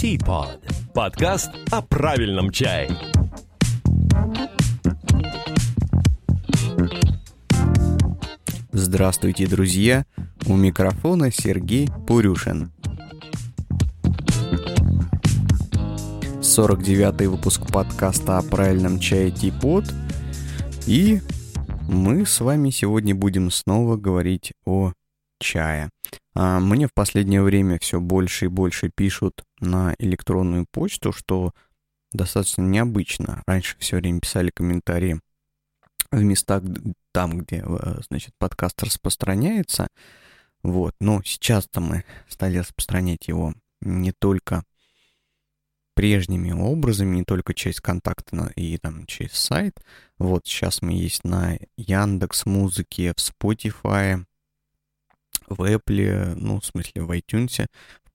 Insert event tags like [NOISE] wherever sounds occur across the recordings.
Teapot. Подкаст о правильном чае. Здравствуйте, друзья! У микрофона Сергей Пурюшин. 49-й выпуск подкаста о правильном чае Типот. И мы с вами сегодня будем снова говорить о чае. А мне в последнее время все больше и больше пишут на электронную почту, что достаточно необычно. Раньше все время писали комментарии в местах там, где, э, значит, подкаст распространяется. Вот. Но сейчас-то мы стали распространять его не только прежними образами, не только через контакты и там через сайт. Вот сейчас мы есть на Яндекс Музыке, в Spotify, в Apple, ну, в смысле, в iTunes,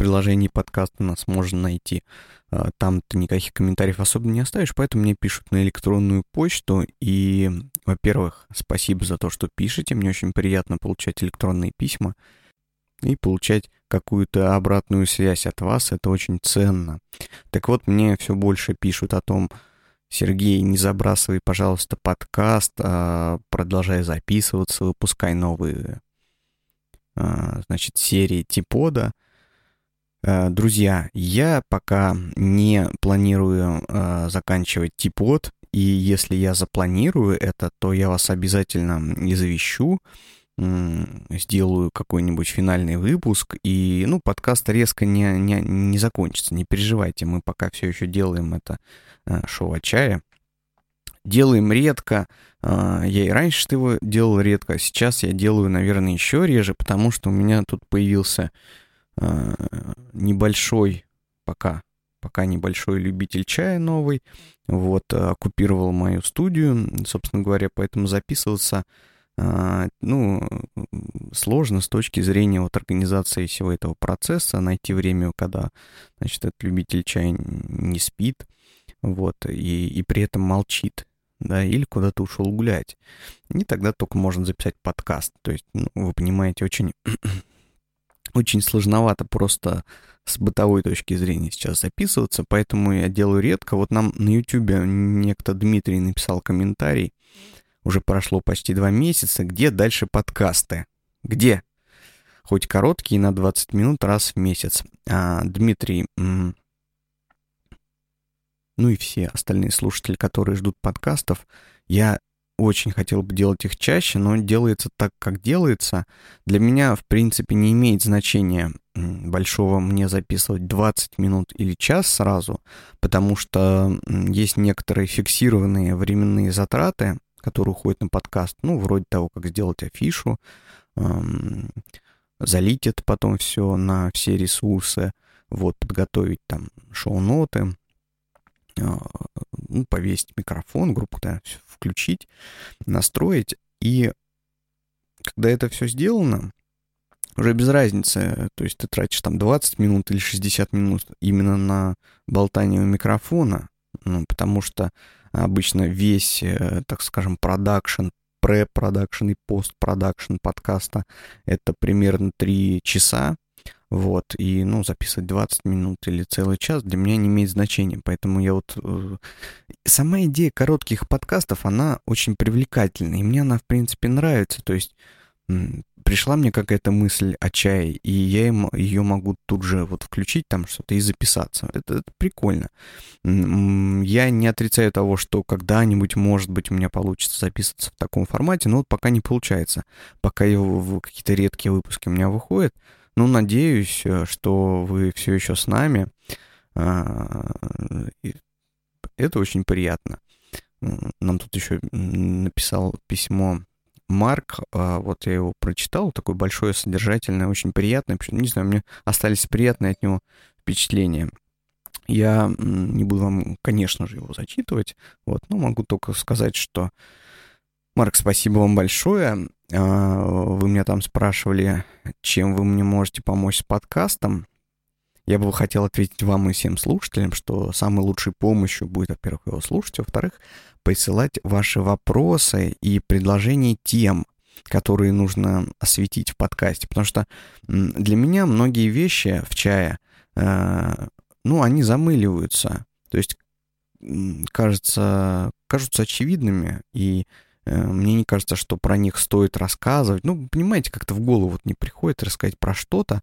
приложении подкаста нас можно найти. А, там ты никаких комментариев особо не оставишь, поэтому мне пишут на электронную почту. И, во-первых, спасибо за то, что пишете. Мне очень приятно получать электронные письма и получать какую-то обратную связь от вас. Это очень ценно. Так вот, мне все больше пишут о том, Сергей, не забрасывай, пожалуйста, подкаст, а продолжай записываться, выпускай новые а, значит, серии Типода. А, друзья, я пока не планирую а, заканчивать Типод, и если я запланирую это, то я вас обязательно извещу, сделаю какой-нибудь финальный выпуск, и, ну, подкаст резко не, не, не закончится, не переживайте, мы пока все еще делаем это шоу о чае. Делаем редко, а, я и раньше его делал редко, а сейчас я делаю, наверное, еще реже, потому что у меня тут появился а, небольшой, пока, пока небольшой любитель чая новый, вот, оккупировал мою студию, собственно говоря, поэтому записываться, а, ну, сложно с точки зрения вот организации всего этого процесса, найти время, когда, значит, этот любитель чая не спит, вот, и, и при этом молчит да, или куда-то ушел гулять. И тогда только можно записать подкаст. То есть, ну, вы понимаете, очень, очень сложновато просто с бытовой точки зрения сейчас записываться, поэтому я делаю редко. Вот нам на YouTube некто Дмитрий написал комментарий, уже прошло почти два месяца, где дальше подкасты? Где? Хоть короткие, на 20 минут раз в месяц. А, Дмитрий, ну и все остальные слушатели, которые ждут подкастов, я очень хотел бы делать их чаще, но делается так, как делается. Для меня, в принципе, не имеет значения большого мне записывать 20 минут или час сразу, потому что есть некоторые фиксированные временные затраты, которые уходят на подкаст, ну, вроде того, как сделать афишу, эм, залить это потом все на все ресурсы, вот, подготовить там шоу-ноты, а, ну, повесить микрофон, группу да, включить, настроить. И когда это все сделано, уже без разницы, то есть ты тратишь там 20 минут или 60 минут именно на болтание у микрофона, ну, потому что обычно весь, э, так скажем, продакшн, пре-продакшн и пост-продакшн подкаста это примерно 3 часа, вот, и, ну, записывать 20 минут или целый час для меня не имеет значения. Поэтому я вот... Э, сама идея коротких подкастов, она очень привлекательна. И мне она, в принципе, нравится. То есть пришла мне какая-то мысль о чае, и я ее могу тут же вот включить там что-то и записаться. Это, это прикольно. Я не отрицаю того, что когда-нибудь, может быть, у меня получится записываться в таком формате, но вот пока не получается. Пока его, какие-то редкие выпуски у меня выходят, ну, надеюсь, э, что вы все еще с нами. А, это очень приятно. Нам тут еще написал письмо Марк, а, вот я его прочитал, такое большое, содержательное, очень приятное. Не знаю, мне остались приятные от него впечатления. Я не буду вам, конечно же, его зачитывать, вот, но могу только сказать, что Марк, спасибо вам большое. А, вы меня там спрашивали, чем вы мне можете помочь с подкастом. Я бы хотел ответить вам и всем слушателям, что самой лучшей помощью будет, во-первых, его слушать, во-вторых, присылать ваши вопросы и предложения тем, которые нужно осветить в подкасте. Потому что для меня многие вещи в чае, э, ну, они замыливаются. То есть, кажется, кажутся очевидными, и мне не кажется, что про них стоит рассказывать. Ну, понимаете, как-то в голову вот не приходит рассказать про что-то,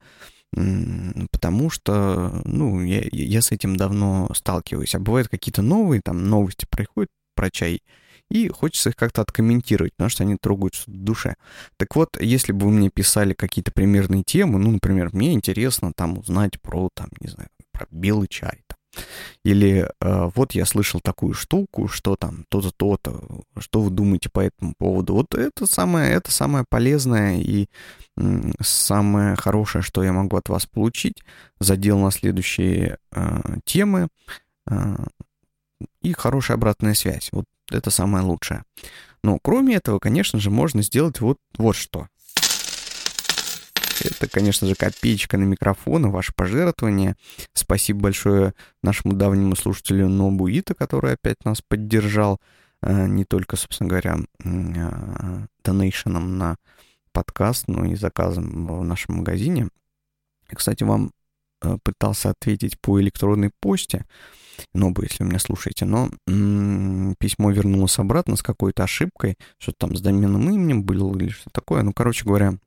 потому что, ну, я, я с этим давно сталкиваюсь. А бывают какие-то новые там новости приходят про чай, и хочется их как-то откомментировать, потому что они трогают что-то в душе. Так вот, если бы вы мне писали какие-то примерные темы, ну, например, мне интересно там узнать про, там, не знаю, про белый чай, там, или э, вот я слышал такую штуку, что там то-то, то-то, что вы думаете по этому поводу. Вот это самое, это самое полезное и э, самое хорошее, что я могу от вас получить. Задел на следующие э, темы э, и хорошая обратная связь. Вот это самое лучшее. Но кроме этого, конечно же, можно сделать вот, вот что. Это, конечно же, копеечка на микрофон и ваше пожертвование. Спасибо большое нашему давнему слушателю Нобуита, который опять нас поддержал. Э, не только, собственно говоря, э, донейшеном на подкаст, но и заказом в нашем магазине. Кстати, вам э, пытался ответить по электронной почте. Нобу, если вы меня слушаете, но м-м, письмо вернулось обратно с какой-то ошибкой, что там с доменным именем было или что такое. Ну, короче говоря,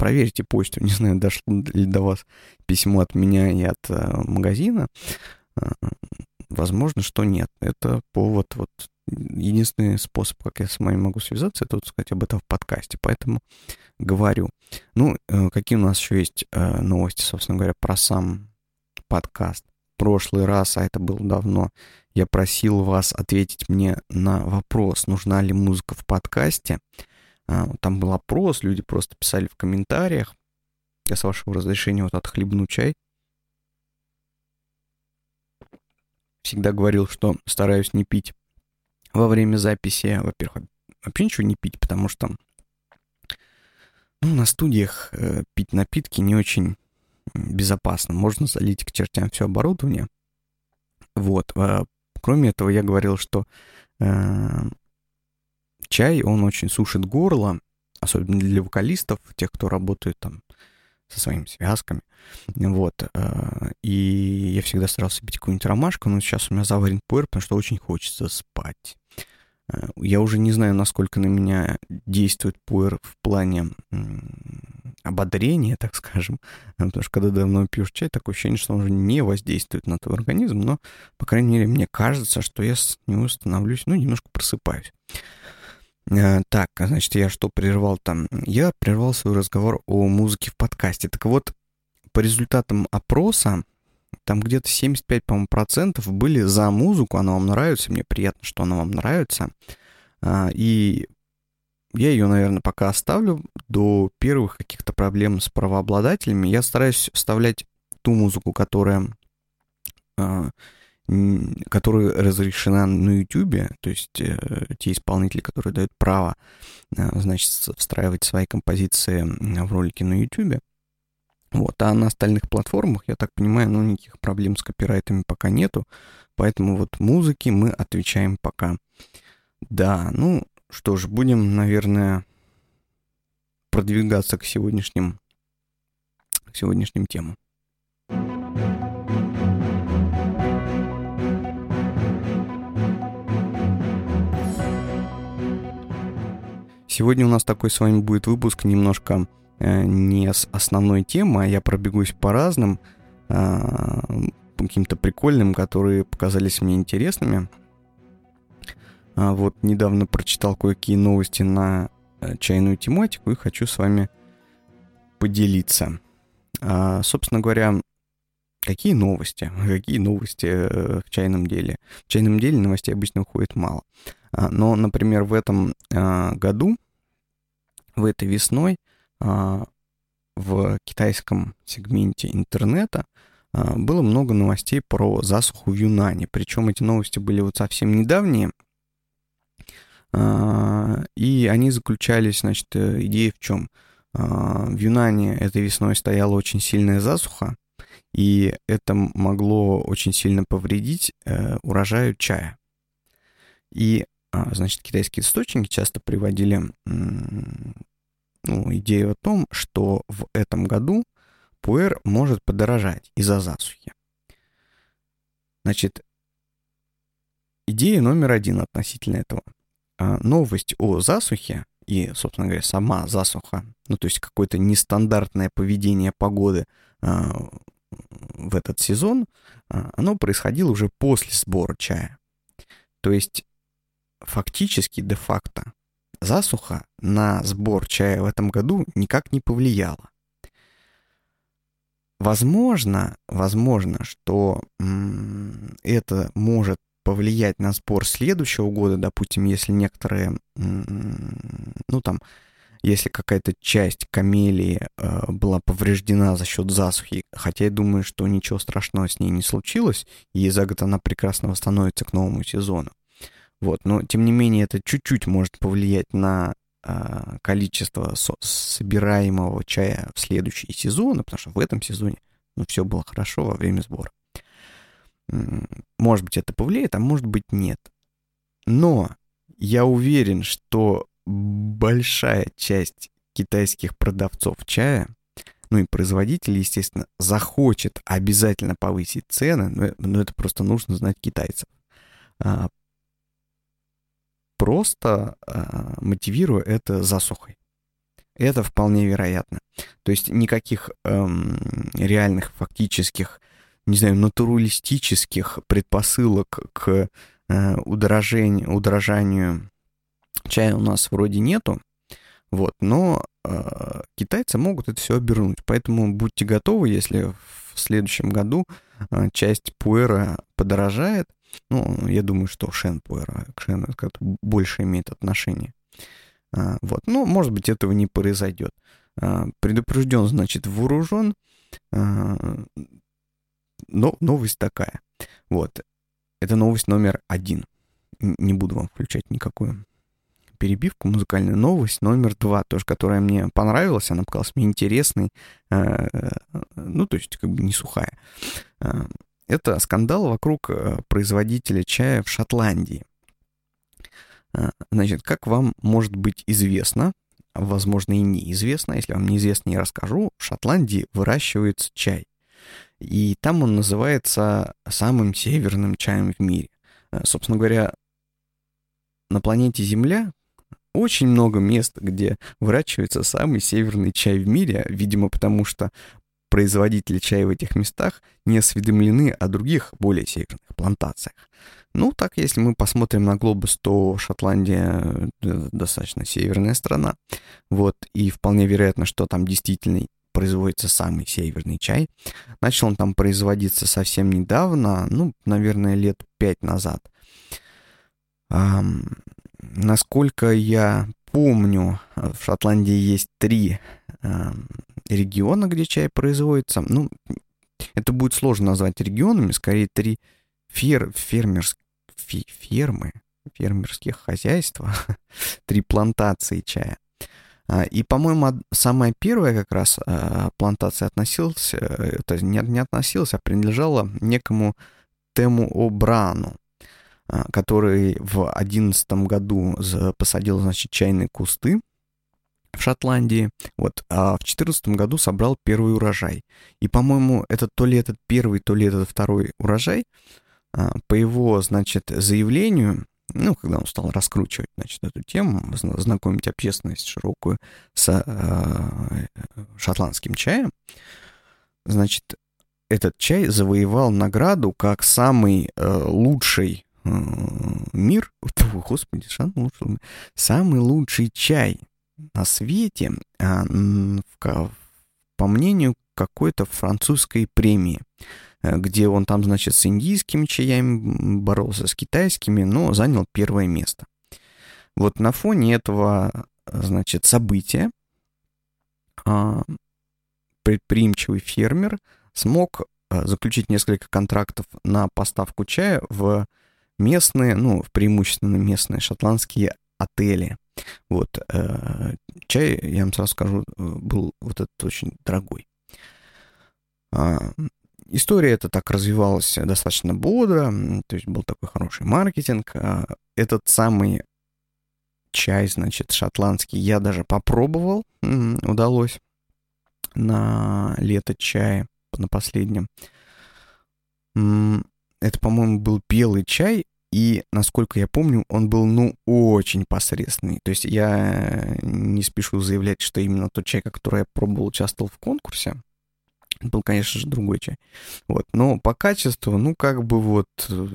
проверьте почту, не знаю, дошло ли до вас письмо от меня и от э, магазина. Э, возможно, что нет. Это повод, вот, единственный способ, как я с вами могу связаться, это вот сказать об этом в подкасте. Поэтому говорю. Ну, э, какие у нас еще есть э, новости, собственно говоря, про сам подкаст. Прошлый раз, а это было давно, я просил вас ответить мне на вопрос, нужна ли музыка в подкасте. А, там был опрос, люди просто писали в комментариях. Я с вашего разрешения вот отхлебну чай. Всегда говорил, что стараюсь не пить во время записи. Во-первых, вообще ничего не пить, потому что ну, на студиях э, пить напитки не очень безопасно. Можно залить к чертям все оборудование. Вот. А, кроме этого, я говорил, что э, чай, он очень сушит горло, особенно для вокалистов, тех, кто работает там со своими связками. Вот. Э, и я всегда старался пить какую-нибудь ромашку, но сейчас у меня заварен пуэр, потому что очень хочется спать. Э, я уже не знаю, насколько на меня действует пуэр в плане ободрения, так скажем. [LAUGHS] Потому что когда давно пьешь чай, такое ощущение, что он уже не воздействует на твой организм, но, по крайней мере, мне кажется, что я с него становлюсь, ну, немножко просыпаюсь. Э, так, значит, я что прервал там? Я прервал свой разговор о музыке в подкасте. Так вот, по результатам опроса, там где-то 75, по-моему, процентов были за музыку, она вам нравится, мне приятно, что она вам нравится. А, и я ее, наверное, пока оставлю до первых каких-то проблем с правообладателями. Я стараюсь вставлять ту музыку, которая а, которая разрешена на YouTube, то есть э, те исполнители, которые дают право, э, значит, встраивать свои композиции в ролики на YouTube. Вот, а на остальных платформах, я так понимаю, ну, никаких проблем с копирайтами пока нету, поэтому вот музыки мы отвечаем пока. Да, ну, что ж, будем, наверное, продвигаться к сегодняшним, к сегодняшним темам. Сегодня у нас такой с вами будет выпуск немножко э, не с основной темы, а я пробегусь по разным, э, каким-то прикольным, которые показались мне интересными. А вот недавно прочитал кое-какие новости на э, чайную тематику и хочу с вами поделиться. А, собственно говоря, какие новости? [LAUGHS] Какие новости э, в чайном деле? В чайном деле новостей обычно уходит мало. А, но, например, в этом а, году в этой весной а, в китайском сегменте интернета а, было много новостей про засуху в Юнане. Причем эти новости были вот совсем недавние. А, и они заключались, значит, э, идея в чем? В Юнане этой весной стояла очень сильная засуха, и это могло очень сильно повредить э, урожаю чая. И, значит, китайские источники часто приводили ну, идею о том, что в этом году пуэр может подорожать из-за засухи. Значит, идея номер один относительно этого. А, новость о засухе и, собственно говоря, сама засуха, ну, то есть какое-то нестандартное поведение погоды а, в этот сезон, а, оно происходило уже после сбора чая. То есть фактически, де-факто, засуха на сбор чая в этом году никак не повлияла. Возможно, возможно, что это может повлиять на сбор следующего года, допустим, если некоторые, ну там, если какая-то часть камелии э, была повреждена за счет засухи, хотя я думаю, что ничего страшного с ней не случилось, и за год она прекрасно восстановится к новому сезону. Вот, но тем не менее это чуть-чуть может повлиять на э, количество со- собираемого чая в следующие сезоны, потому что в этом сезоне ну, все было хорошо во время сбора. Может быть, это повлияет, а может быть, нет. Но я уверен, что большая часть китайских продавцов чая, ну и производителей, естественно, захочет обязательно повысить цены, но, но это просто нужно знать китайцев. Просто а, мотивируя это засухой. Это вполне вероятно. То есть никаких эм, реальных фактических, не знаю, натуралистических предпосылок к э, удорожению, удорожанию чая у нас вроде нету. Вот, но э, китайцы могут это все обернуть. Поэтому будьте готовы, если в следующем году э, часть пуэра подорожает. Ну, я думаю, что шен пуэра к шену больше имеет отношение. А, вот. Но, может быть, этого не произойдет. А, предупрежден, значит, вооружен. А, но новость такая. Вот. Это новость номер один. Не буду вам включать никакую перебивку, музыкальную новость номер два, тоже, которая мне понравилась, она показалась мне интересной, ну, то есть, как бы не сухая. Это скандал вокруг э, производителя чая в Шотландии. А, значит, как вам может быть известно, возможно и неизвестно, если вам неизвестно, не расскажу, в Шотландии выращивается чай. И там он называется самым северным чаем в мире. А, собственно говоря, на планете Земля очень много мест, где выращивается самый северный чай в мире, видимо, потому что производители чая в этих местах не осведомлены о других, более северных плантациях. Ну, так, если мы посмотрим на глобус, то Шотландия э, достаточно северная страна. Вот, и вполне вероятно, что там действительно производится самый северный чай. Начал он там производиться совсем недавно, ну, наверное, лет пять назад. Эм, насколько я помню, в Шотландии есть три э, региона, где чай производится. Ну, это будет сложно назвать регионами, скорее три фер, фермерс, фи, фермы, фермерских хозяйства, [LAUGHS] три плантации чая. А, и, по-моему, самая первая как раз а, плантация относилась, э, то есть не, не относилась, а принадлежала некому Тему О'Брану, который в одиннадцатом году посадил, значит, чайные кусты в Шотландии, вот, а в четырнадцатом году собрал первый урожай. И, по-моему, это то ли этот первый, то ли этот второй урожай, а, по его, значит, заявлению, ну, когда он стал раскручивать, значит, эту тему, знакомить общественность широкую с э, шотландским чаем, значит, этот чай завоевал награду как самый э, лучший мир, о, господи, лучший, самый лучший чай на свете, в, по мнению какой-то французской премии. Э, где он там, значит, с индийскими чаями боролся, с китайскими, но занял первое место. Вот на фоне этого, значит, события а, предприимчивый фермер смог э, заключить несколько контрактов на поставку чая в местные, ну, преимущественно местные шотландские отели. Вот. Э, чай, я вам сразу скажу, был вот этот очень дорогой. А, История эта так развивалась достаточно бодро, то есть был такой хороший маркетинг. А этот самый чай, значит, шотландский, я даже попробовал, удалось. на лето чая, на последнем. Это, по-моему, был белый чай, и, насколько я помню, он был, ну, очень посредственный. То есть я не спешу заявлять, что именно тот чай, который я пробовал, участвовал в конкурсе. Был, конечно же, другой чай. Вот. Но по качеству, ну, как бы вот... Э,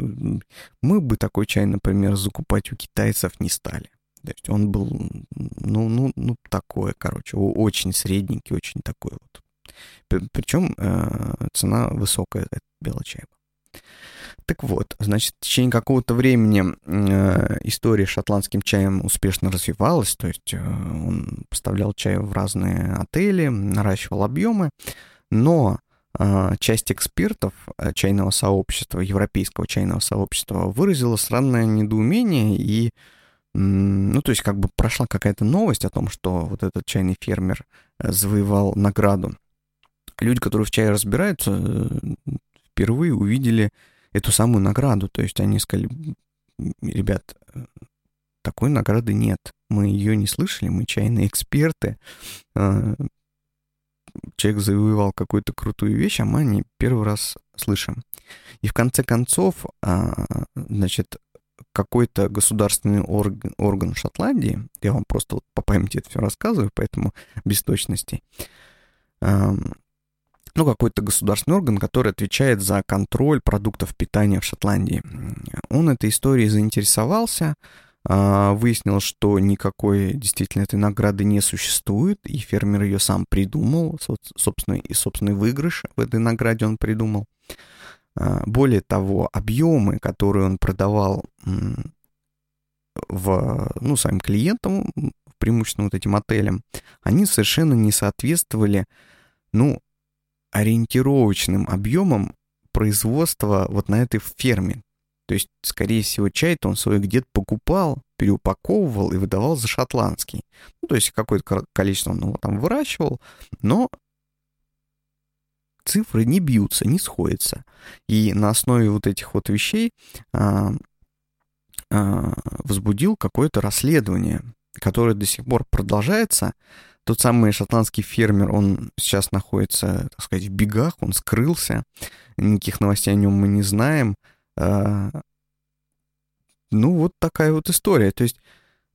мы бы такой чай, например, закупать у китайцев не стали. То есть он был, ну, ну, ну, такое, короче, очень средненький, очень такой вот. Причем э, цена высокая, это белый чай. Так вот, значит, в течение какого-то времени э, история шотландским чаем успешно развивалась, то есть э, он поставлял чай в разные отели, наращивал объемы, но э, часть экспертов э, чайного сообщества, европейского чайного сообщества, выразила странное недоумение и ну, то есть как бы прошла какая-то новость о том, что вот этот чайный фермер э, завоевал награду. Люди, которые в чае разбираются, э, впервые увидели эту самую награду. То есть они сказали, ребят, такой награды нет. Мы ее не слышали, мы чайные эксперты. А, человек завоевал какую-то крутую вещь, а мы не первый раз слышим. И в конце концов, а, значит, какой-то государственный орган, орган Шотландии, я вам просто по памяти это все рассказываю, поэтому без точностей, ну, какой-то государственный орган, который отвечает за контроль продуктов питания в Шотландии. Он этой историей заинтересовался, а, выяснил, что никакой действительно этой награды не существует, и фермер ее сам придумал, собственно, и собственный выигрыш в этой награде он придумал. А, более того, объемы, которые он продавал в, ну, своим клиентам, преимущественно вот этим отелям, они совершенно не соответствовали, ну, ориентировочным объемом производства вот на этой ферме. То есть, скорее всего, чай-то он свой где-то покупал, переупаковывал и выдавал за шотландский. Ну, то есть какое-то количество он его там выращивал, но цифры не бьются, не сходятся. И на основе вот этих вот вещей а, а, возбудил какое-то расследование, которое до сих пор продолжается, тот самый шотландский фермер, он сейчас находится, так сказать, в бегах, он скрылся, никаких новостей о нем мы не знаем. А, ну, вот такая вот история. То есть,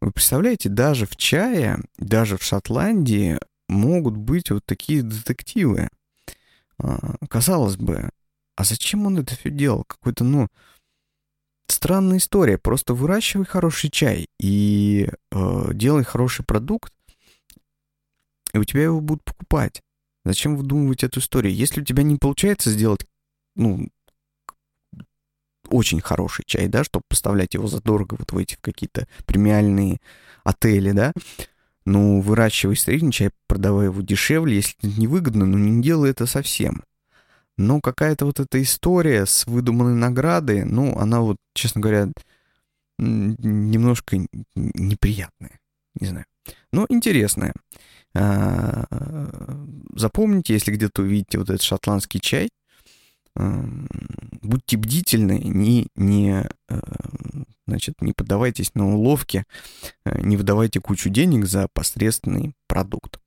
вы представляете, даже в чае, даже в Шотландии могут быть вот такие детективы. А, казалось бы, а зачем он это все делал? Какой-то, ну, странная история. Просто выращивай хороший чай и э, делай хороший продукт, и у тебя его будут покупать. Зачем выдумывать эту историю? Если у тебя не получается сделать, ну, очень хороший чай, да, чтобы поставлять его задорого вот в эти какие-то премиальные отели, да, ну, выращивай средний чай, продавай его дешевле, если это невыгодно, ну, не делай это совсем. Но какая-то вот эта история с выдуманной наградой, ну, она вот, честно говоря, немножко неприятная, не знаю. Но интересная. А, запомните, если где-то увидите вот этот шотландский чай, а, будьте бдительны, не, не, а, значит, не поддавайтесь на уловки, не выдавайте кучу денег за посредственный продукт.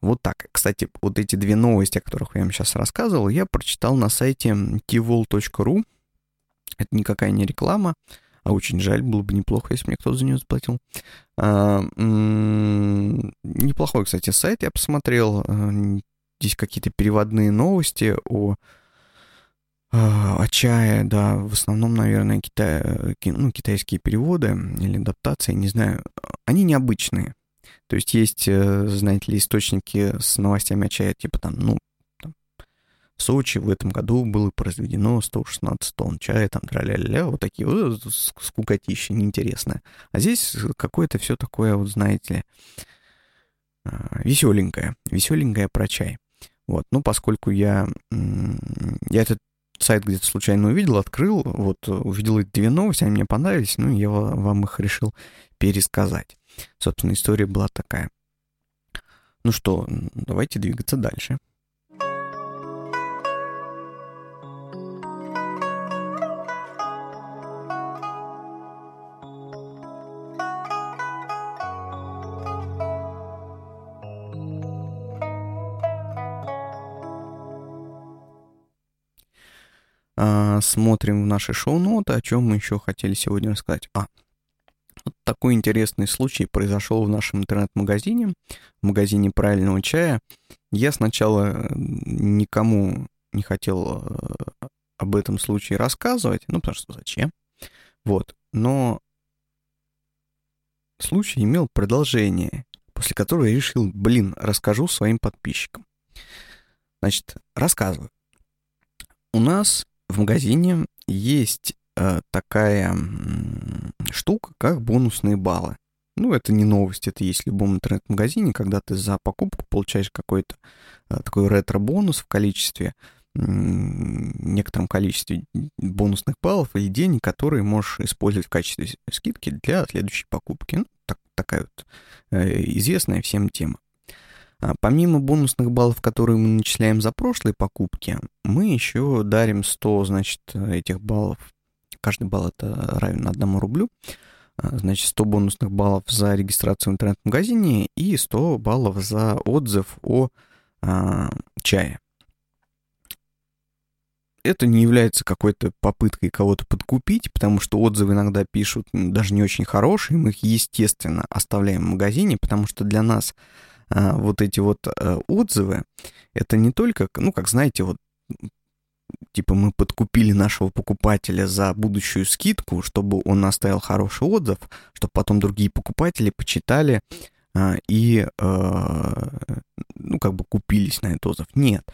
Вот так. Кстати, вот эти две новости, о которых я вам сейчас рассказывал, я прочитал на сайте tvol.ru. Это никакая не реклама. А очень жаль, было бы неплохо, если мне кто-то за нее заплатил. А, неплохой, кстати, сайт я посмотрел. А, здесь какие-то переводные новости о о чае, да, в основном, наверное, кита... ну, китайские переводы или адаптации, не знаю, они необычные. То есть есть, э, знаете ли, источники с новостями о чае, типа там, ну, Сочи в этом году было произведено 116 тонн чая, там, тра-ля-ля, вот такие вот скукотища неинтересные. А здесь какое-то все такое, вот знаете а, веселенькое, веселенькое про чай. Вот, ну, поскольку я, я этот сайт где-то случайно увидел, открыл, вот, увидел эти две новости, они мне понравились, ну, я вам их решил пересказать. Собственно, история была такая. Ну что, давайте двигаться дальше. А, смотрим в наши шоу-ноты, о чем мы еще хотели сегодня рассказать. А, вот такой интересный случай произошел в нашем интернет-магазине, в магазине правильного чая. Я сначала никому не хотел э, об этом случае рассказывать, ну, потому что зачем. Вот. Но случай имел продолжение, после которого я решил, блин, расскажу своим подписчикам. Значит, рассказываю. У нас в магазине есть э, такая штука, как бонусные баллы. Ну, это не новость, это есть в любом интернет-магазине, когда ты за покупку получаешь какой-то э, такой ретро-бонус в количестве, некотором количестве бонусных баллов или денег, которые можешь использовать в качестве скидки для следующей покупки. Ну, так, такая вот э, известная всем тема. А помимо бонусных баллов, которые мы начисляем за прошлые покупки, мы еще дарим 100, значит, этих баллов. Каждый балл это равен одному рублю. А, значит, 100 бонусных баллов за регистрацию в интернет-магазине и 100 баллов за отзыв о а, чае это не является какой-то попыткой кого-то подкупить, потому что отзывы иногда пишут даже не очень хорошие, мы их, естественно, оставляем в магазине, потому что для нас а, вот эти вот а, отзывы, это не только, ну, как знаете, вот типа мы подкупили нашего покупателя за будущую скидку, чтобы он оставил хороший отзыв, чтобы потом другие покупатели почитали а, и, а, ну, как бы купились на этот отзыв. Нет.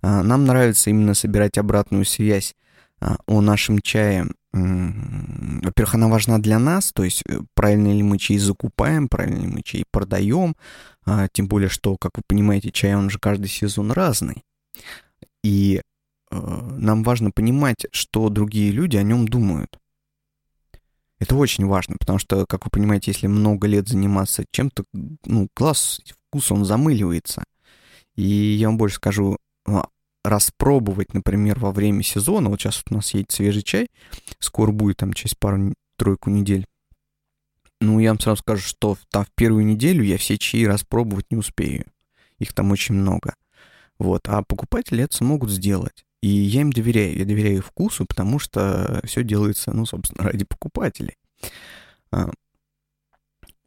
А, нам нравится именно собирать обратную связь о нашем чае. Во-первых, она важна для нас, то есть э, правильно ли мы чай закупаем, правильно ли мы чай продаем, тем более, что, как вы понимаете, чай, он же каждый сезон разный. И э, нам важно понимать, что другие люди о нем думают. Это очень важно, потому что, как вы понимаете, если много лет заниматься чем-то, ну, глаз, вкус, он замыливается. И я вам больше скажу, а, распробовать, например, во время сезона, вот сейчас у нас едет свежий чай, скоро будет там через пару-тройку недель, ну, я вам сразу скажу, что там в первую неделю я все чаи распробовать не успею. Их там очень много. Вот. А покупатели это смогут сделать. И я им доверяю. Я доверяю вкусу, потому что все делается, ну, собственно, [LAUGHS] ради покупателей. А,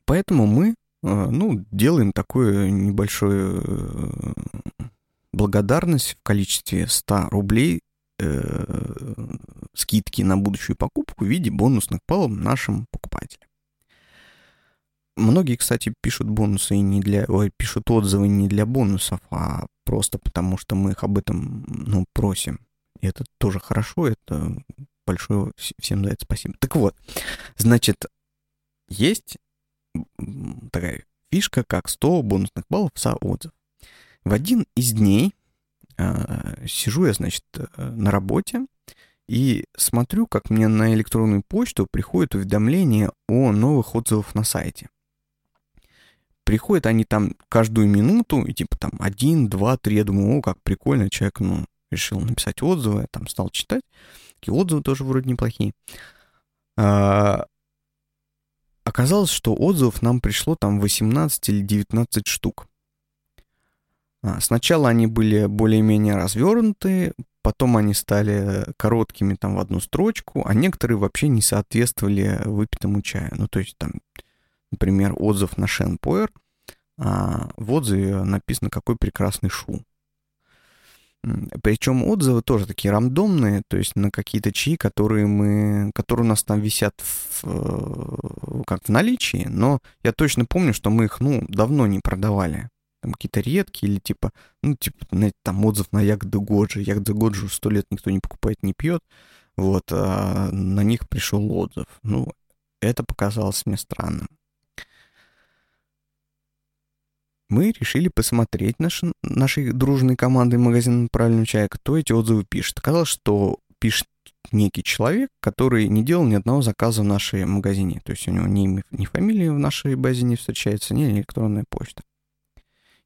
поэтому мы, а, ну, делаем такую небольшую э, благодарность в количестве 100 рублей э, скидки на будущую покупку в виде бонусных баллов нашим покупателям. Многие, кстати, пишут бонусы не для, ой, пишут отзывы не для бонусов, а просто потому, что мы их об этом, ну, просим. И это тоже хорошо, это большое всем за это спасибо. Так вот, значит, есть такая фишка, как 100 бонусных баллов за отзыв. В один из дней э, сижу я, значит, э, на работе и смотрю, как мне на электронную почту приходит уведомление о новых отзывах на сайте приходят они там каждую минуту, и типа там один, два, три, я думаю, о, как прикольно, человек, ну, решил написать отзывы, я там стал читать, такие отзывы тоже вроде неплохие. А, оказалось, что отзывов нам пришло там 18 или 19 штук. А, сначала они были более-менее развернуты, потом они стали короткими там в одну строчку, а некоторые вообще не соответствовали выпитому чаю. Ну, то есть там например, отзыв на Шенпуэр, а в отзыве написано «Какой прекрасный шу». Причем отзывы тоже такие рандомные, то есть на какие-то чаи, которые мы, которые у нас там висят в, э, как в наличии, но я точно помню, что мы их, ну, давно не продавали. Там какие-то редкие или типа, ну, типа, знаете, там отзыв на ягоды Годжи. Ягоды Годжи сто лет никто не покупает, не пьет. Вот, а на них пришел отзыв. Ну, это показалось мне странным. мы решили посмотреть наш, нашей дружной командой магазин правильного чая, кто эти отзывы пишет. Оказалось, что пишет некий человек, который не делал ни одного заказа в нашей магазине. То есть у него ни, ни фамилии в нашей базе не встречается, ни электронная почта.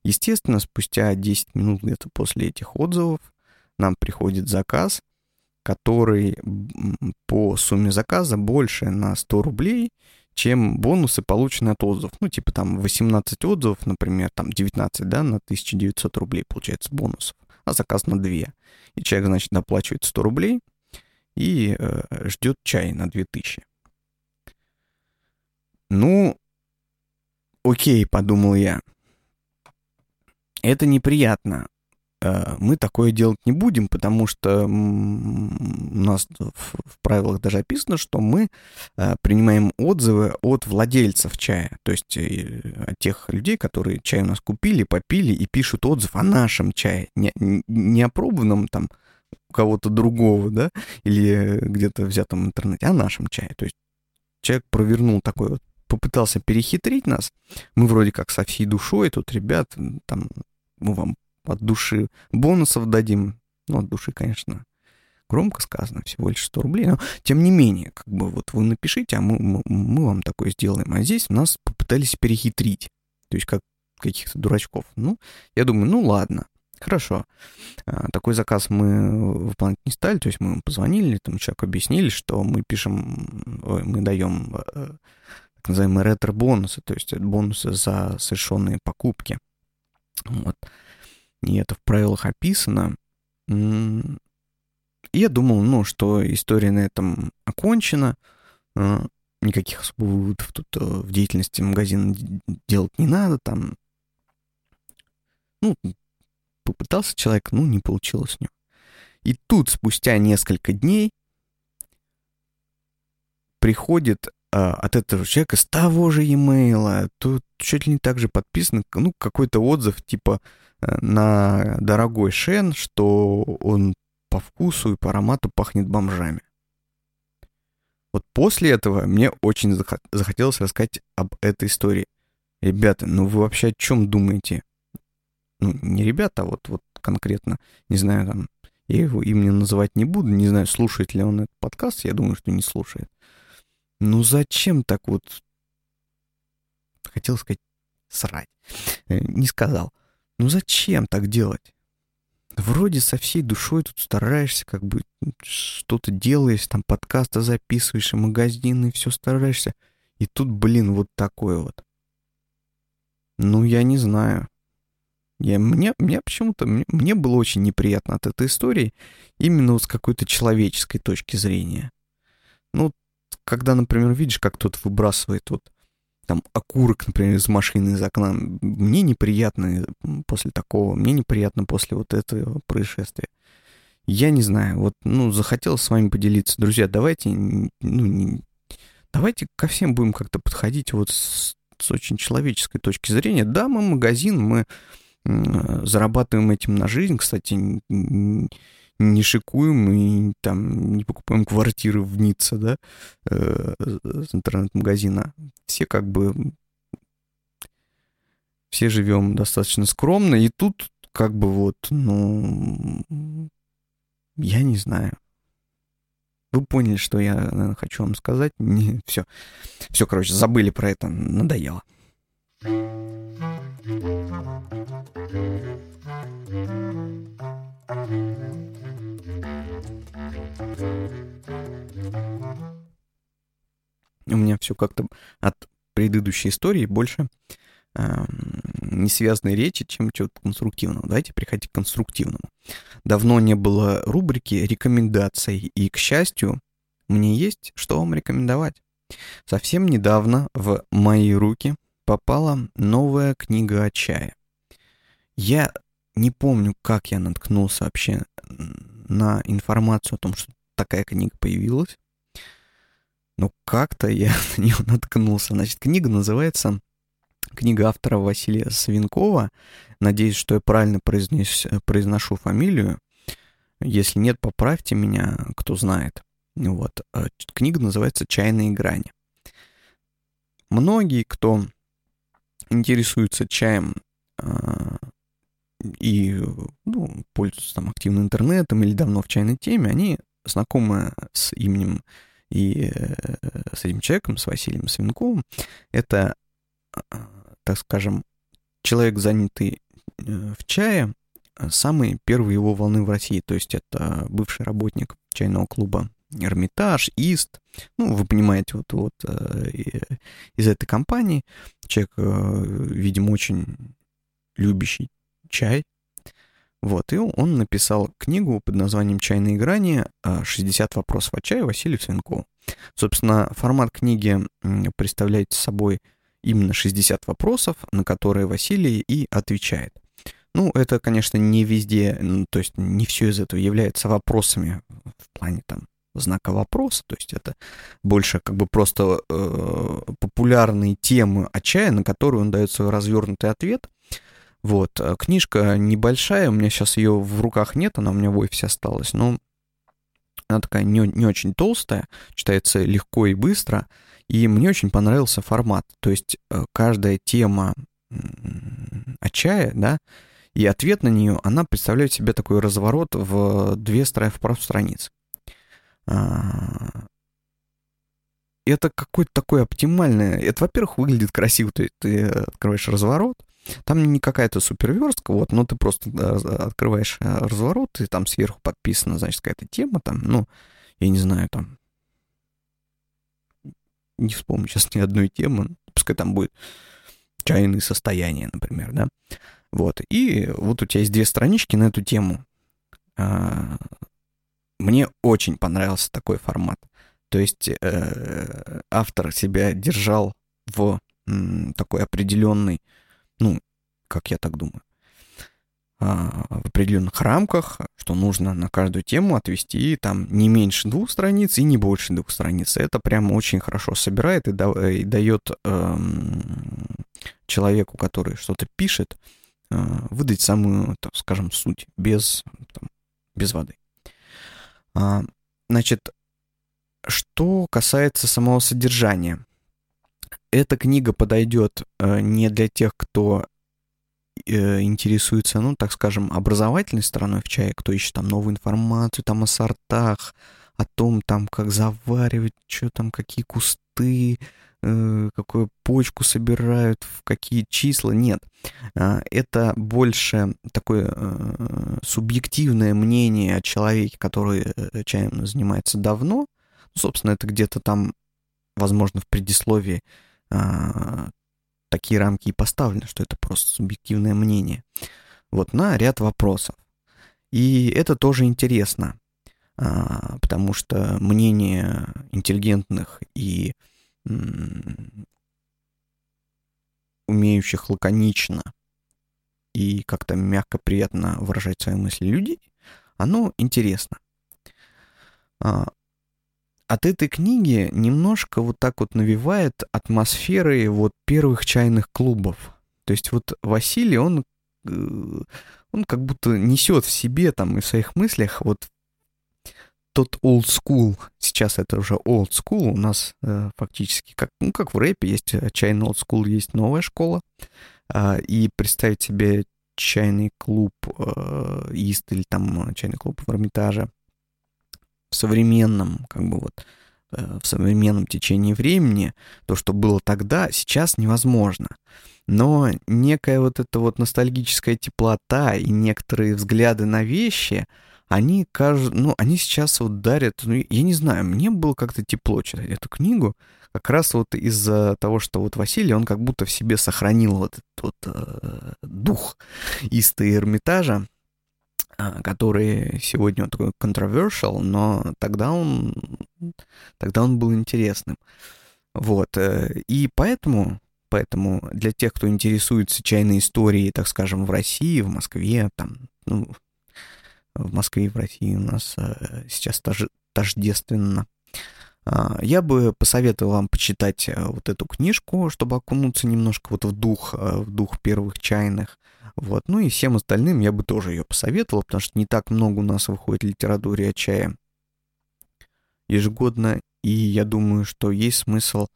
Естественно, спустя 10 минут где-то после этих отзывов нам приходит заказ, который по сумме заказа больше на 100 рублей – чем бонусы, полученные от отзывов. Ну, типа там 18 отзывов, например, там 19, да, на 1900 рублей получается бонусов, а заказ на 2. И человек, значит, доплачивает 100 рублей, и э, ждет чай на 2000. Ну, окей, подумал я. Это неприятно. Э, мы такое делать не будем, потому что у нас в правилах даже описано, что мы э, принимаем отзывы от владельцев чая, то есть э, от тех людей, которые чай у нас купили, попили и пишут отзыв о нашем чае, не, не опробованном там у кого-то другого, да, или где-то взятом в интернете, а о нашем чае. То есть человек провернул такой вот попытался перехитрить нас. Мы вроде как со всей душой тут, ребят, там, мы вам от души бонусов дадим. Ну, от души, конечно, громко сказано, всего лишь 100 рублей, но тем не менее, как бы вот вы напишите, а мы, мы, вам такое сделаем. А здесь нас попытались перехитрить, то есть как каких-то дурачков. Ну, я думаю, ну ладно, хорошо. А, такой заказ мы выполнять не стали, то есть мы ему позвонили, там человеку объяснили, что мы пишем, ой, мы даем э, так называемые ретро-бонусы, то есть бонусы за совершенные покупки. Вот и это в правилах описано. я думал, ну, что история на этом окончена, а, никаких особых выводов тут э, в деятельности магазина делать не надо, там, ну, попытался человек, ну, не получилось у него. И тут, спустя несколько дней, приходит от этого человека с того же e-mail, тут чуть ли не так же подписан, ну, какой-то отзыв, типа, на дорогой шен, что он по вкусу и по аромату пахнет бомжами. Вот после этого мне очень захотелось рассказать об этой истории. Ребята, ну вы вообще о чем думаете? Ну, не ребята, а вот, вот конкретно, не знаю, там, я его имени называть не буду, не знаю, слушает ли он этот подкаст, я думаю, что не слушает. Ну зачем так вот, хотел сказать, срать, э, не сказал. Ну зачем так делать? Вроде со всей душой тут стараешься, как бы что-то делаешь, там подкасты записываешь, и магазины, все стараешься. И тут, блин, вот такое вот. Ну, я не знаю. Я, мне, мне почему-то, мне, мне было очень неприятно от этой истории, именно вот с какой-то человеческой точки зрения. Ну, когда, например, видишь, как кто-то выбрасывает вот там окурок, например, из машины, из окна. Мне неприятно после такого, мне неприятно после вот этого происшествия. Я не знаю, вот, ну, захотел с вами поделиться. Друзья, давайте, ну, не, давайте ко всем будем как-то подходить вот с, с очень человеческой точки зрения. Да, мы магазин, мы зарабатываем этим на жизнь. Кстати, не шикуем и там не покупаем квартиры в Ницце, да, э, с интернет-магазина. Все как бы... Все живем достаточно скромно, и тут как бы вот, ну... Я не знаю. Вы поняли, что я наверное, хочу вам сказать? [LAUGHS] Не, все. Все, короче, забыли про это. Надоело. У меня все как-то от предыдущей истории больше э, не связанной речи, чем чего-то конструктивного. Давайте переходить к конструктивному. Давно не было рубрики рекомендаций, и, к счастью, мне есть что вам рекомендовать. Совсем недавно в мои руки попала новая книга о чае. Я не помню, как я наткнулся вообще на информацию о том, что такая книга появилась. Но как-то я [LAUGHS] на нее наткнулся. Значит, книга называется книга автора Василия Свинкова. Надеюсь, что я правильно произнес, произношу фамилию. Если нет, поправьте меня, кто знает. Вот. Э, книга называется «Чайные грани». Многие, кто интересуется чаем э, и ну, пользуются там активным интернетом или давно в чайной теме, они знакомы с именем и э, с этим человеком, с Василием Свинковым, это, а, так скажем, человек, занятый э, в чае, самые первые его волны в России. То есть это бывший работник чайного клуба Эрмитаж, Ист. Ну, вы понимаете, вот, вот э, из этой компании человек, видимо, очень любящий чай. Вот, и он написал книгу под названием «Чайные грани. 60 вопросов о чае» Василию Свинкову. Собственно, формат книги представляет собой именно 60 вопросов, на которые Василий и отвечает. Ну, это, конечно, не везде, то есть не все из этого является вопросами в плане там знака вопроса, то есть это больше как бы просто э, популярные темы о чае, на которые он дает свой развернутый ответ. Вот, э, книжка небольшая, у меня сейчас ее в руках нет, она у меня в офисе осталась, но она такая не, не очень толстая, читается легко и быстро, и мне очень понравился формат. То есть э, каждая тема о чае, да, и ответ на нее, она представляет себе такой разворот в две в страниц. А, это какой-то такой оптимальный... Это, во-первых, выглядит красиво. То есть ты открываешь разворот, там не какая-то суперверстка, вот, но ты просто открываешь э, разворот, и там сверху подписана, значит, какая-то тема, там, ну, я не знаю, там, не вспомню сейчас ни одной темы, пускай там будет чайные состояния, например, да, вот, и вот у тебя есть две странички на эту тему. А, мне очень понравился такой формат. То есть э, автор себя держал в такой определенный, ну, как я так думаю, а, в определенных рамках, что нужно на каждую тему отвести там не меньше двух страниц и не больше двух страниц. Это прямо очень хорошо собирает и, да, и дает э, человеку, который что-то пишет, э, выдать самую, так скажем, суть без, там, без воды. А, значит, что касается самого содержания. Эта книга подойдет э, не для тех, кто э, интересуется, ну, так скажем, образовательной стороной в чае, кто ищет там новую информацию, там о сортах, о том, там, как заваривать, что там, какие кусты, э, какую почку собирают, в какие числа. Нет. Э, это больше такое э, субъективное мнение о человеке, который э, чаем занимается давно. Собственно, это где-то там, возможно, в предисловии такие рамки и поставлены, что это просто субъективное мнение. Вот на ряд вопросов. И это тоже интересно, а, потому что мнение интеллигентных и умеющих лаконично и как-то мягко, приятно выражать свои мысли людей, оно интересно. А, от этой книги немножко вот так вот навевает атмосферы вот первых чайных клубов. То есть вот Василий, он, э, он как будто несет в себе там и в своих мыслях вот тот old school. Сейчас это уже old school. У нас э, фактически, как, ну, как в рэпе, есть э, чайный old school, есть новая школа. Э, и представить себе чайный клуб э, Ист или там чайный клуб в Эрмитаже в современном, как бы вот, э, в современном течении времени, то, что было тогда, сейчас невозможно. Но некая вот эта вот ностальгическая теплота и некоторые взгляды на вещи, они кажут, ну, они сейчас вот дарят, ну, я не знаю, мне было как-то тепло читать эту книгу, как раз вот из-за того, что вот Василий, он как будто в себе сохранил вот этот вот э, дух Иста Эрмитажа, который сегодня такой controversial, но тогда он, тогда он был интересным. Вот. Э, и поэтому, поэтому для тех, кто интересуется чайной историей, так скажем, в России, в Москве, там, ну, в Москве и в России у нас э, сейчас тож, тождественно. А, я бы посоветовал вам почитать э, вот эту книжку, чтобы окунуться немножко вот в дух, в дух первых чайных. Вот. Ну и всем остальным я бы тоже ее посоветовал, потому что не так много у нас выходит литературы о чае ежегодно, и я думаю, что есть смысл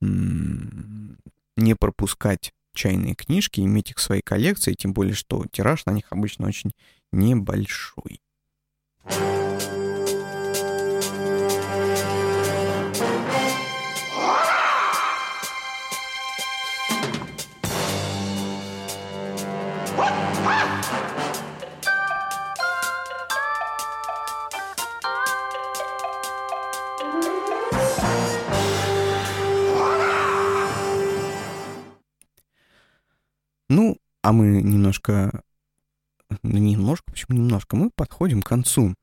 не пропускать чайные книжки, иметь их в своей коллекции, тем более, что тираж на них обычно очень небольшой. Ну, а мы немножко ну, немножко, почему немножко, мы подходим к концу.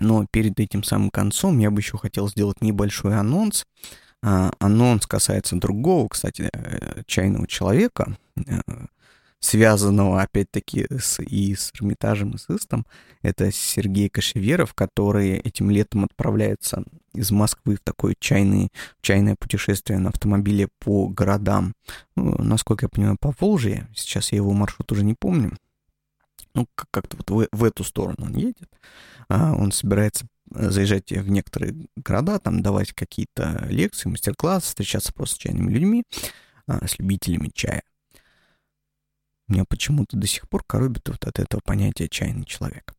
Но перед этим самым концом я бы еще хотел сделать небольшой анонс. А, анонс касается другого, кстати, э, чайного человека, э, связанного, опять-таки, с, и с Эрмитажем, и с Истом. Это Сергей Кашеверов, который этим летом отправляется из Москвы в такое чайное, чайное путешествие на автомобиле по городам. Ну, насколько я понимаю, по Волжье. Сейчас я его маршрут уже не помню. Ну, как-то вот в, в эту сторону он едет. А он собирается э, заезжать в некоторые города, там давать какие-то лекции, мастер-классы, встречаться просто с чайными людьми, а, с любителями чая. Меня почему-то до сих пор коробит вот от этого понятия чайный человек.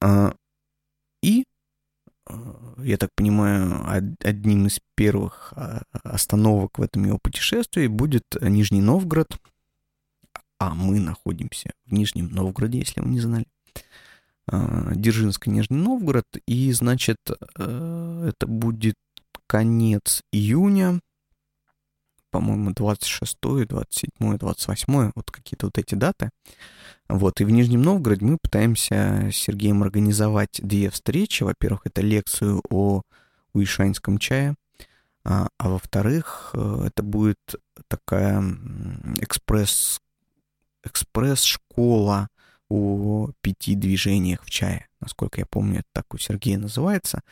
А, и, а, я так понимаю, одним из первых а, остановок в этом его путешествии будет Нижний Новгород. А мы находимся в Нижнем Новгороде, если вы не знали. Дзержинск, Нижний Новгород. И, значит, это будет конец июня по-моему, 26, 27, 28, вот какие-то вот эти даты. Вот, и в Нижнем Новгороде мы пытаемся с Сергеем организовать две встречи. Во-первых, это лекцию о уишанском чае, а, а во-вторых, э, это будет такая экспресс, экспресс-школа о пяти движениях в чае. Насколько я помню, это так у Сергея называется.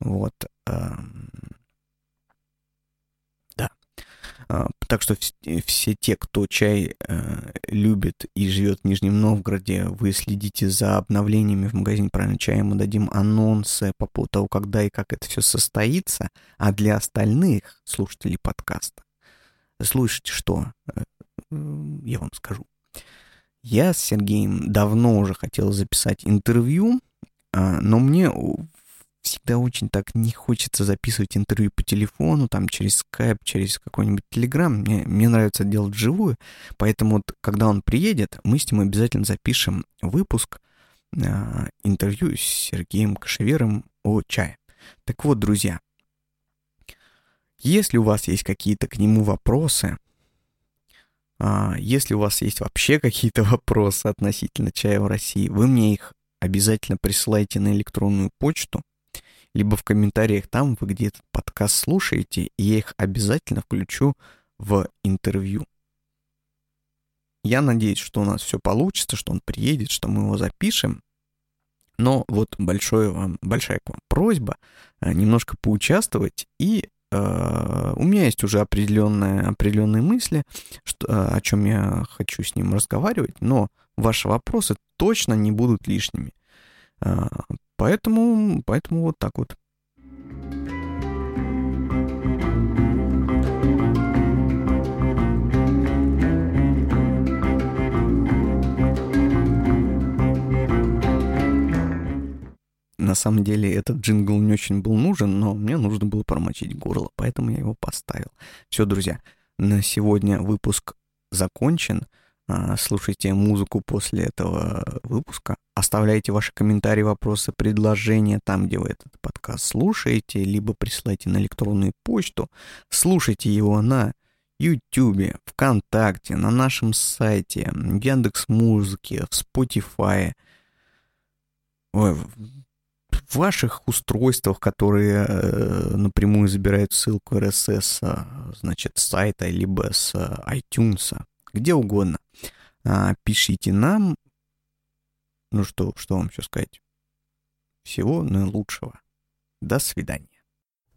Вот. А, так что все те, кто чай э, любит и живет в Нижнем Новгороде, вы следите за обновлениями в магазине «Правильно чая». Мы дадим анонсы по поводу того, когда и как это все состоится. А для остальных слушателей подкаста, слушайте, что э, я вам скажу. Я с Сергеем давно уже хотел записать интервью, а, но мне всегда очень так не хочется записывать интервью по телефону, там, через скайп, через какой-нибудь телеграм. Мне, мне нравится делать вживую, поэтому вот, когда он приедет, мы с ним обязательно запишем выпуск э, интервью с Сергеем Кашевером о чае. Так вот, друзья, если у вас есть какие-то к нему вопросы, а, если у вас есть вообще какие-то [LAUGHS] вопросы относительно чая в России, вы мне их обязательно присылайте на электронную почту либо в комментариях там, вы где этот подкаст слушаете, и я их обязательно включу в интервью. Я надеюсь, что у нас все получится, что он приедет, что мы его запишем. Но вот большое вам, большая к вам просьба э, немножко поучаствовать. И э, у меня есть уже определенные, определенные мысли, что, э, о чем я хочу с ним разговаривать, но ваши вопросы точно не будут лишними. Э, Поэтому, поэтому вот так вот. На самом деле этот джингл не очень был нужен, но мне нужно было промочить горло, поэтому я его поставил. Все, друзья, на сегодня выпуск закончен. А, слушайте музыку после этого выпуска. Оставляйте ваши комментарии, вопросы, предложения там, где вы этот подкаст слушаете, либо присылайте на электронную почту. Слушайте его на YouTube, ВКонтакте, на нашем сайте, в Яндекс Музыке, в Spotify, в ваших устройствах, которые э, напрямую забирают ссылку RSS, а, значит, с сайта, либо с iTunes, где угодно. А, пишите нам. Ну что, что вам еще сказать? Всего наилучшего. До свидания.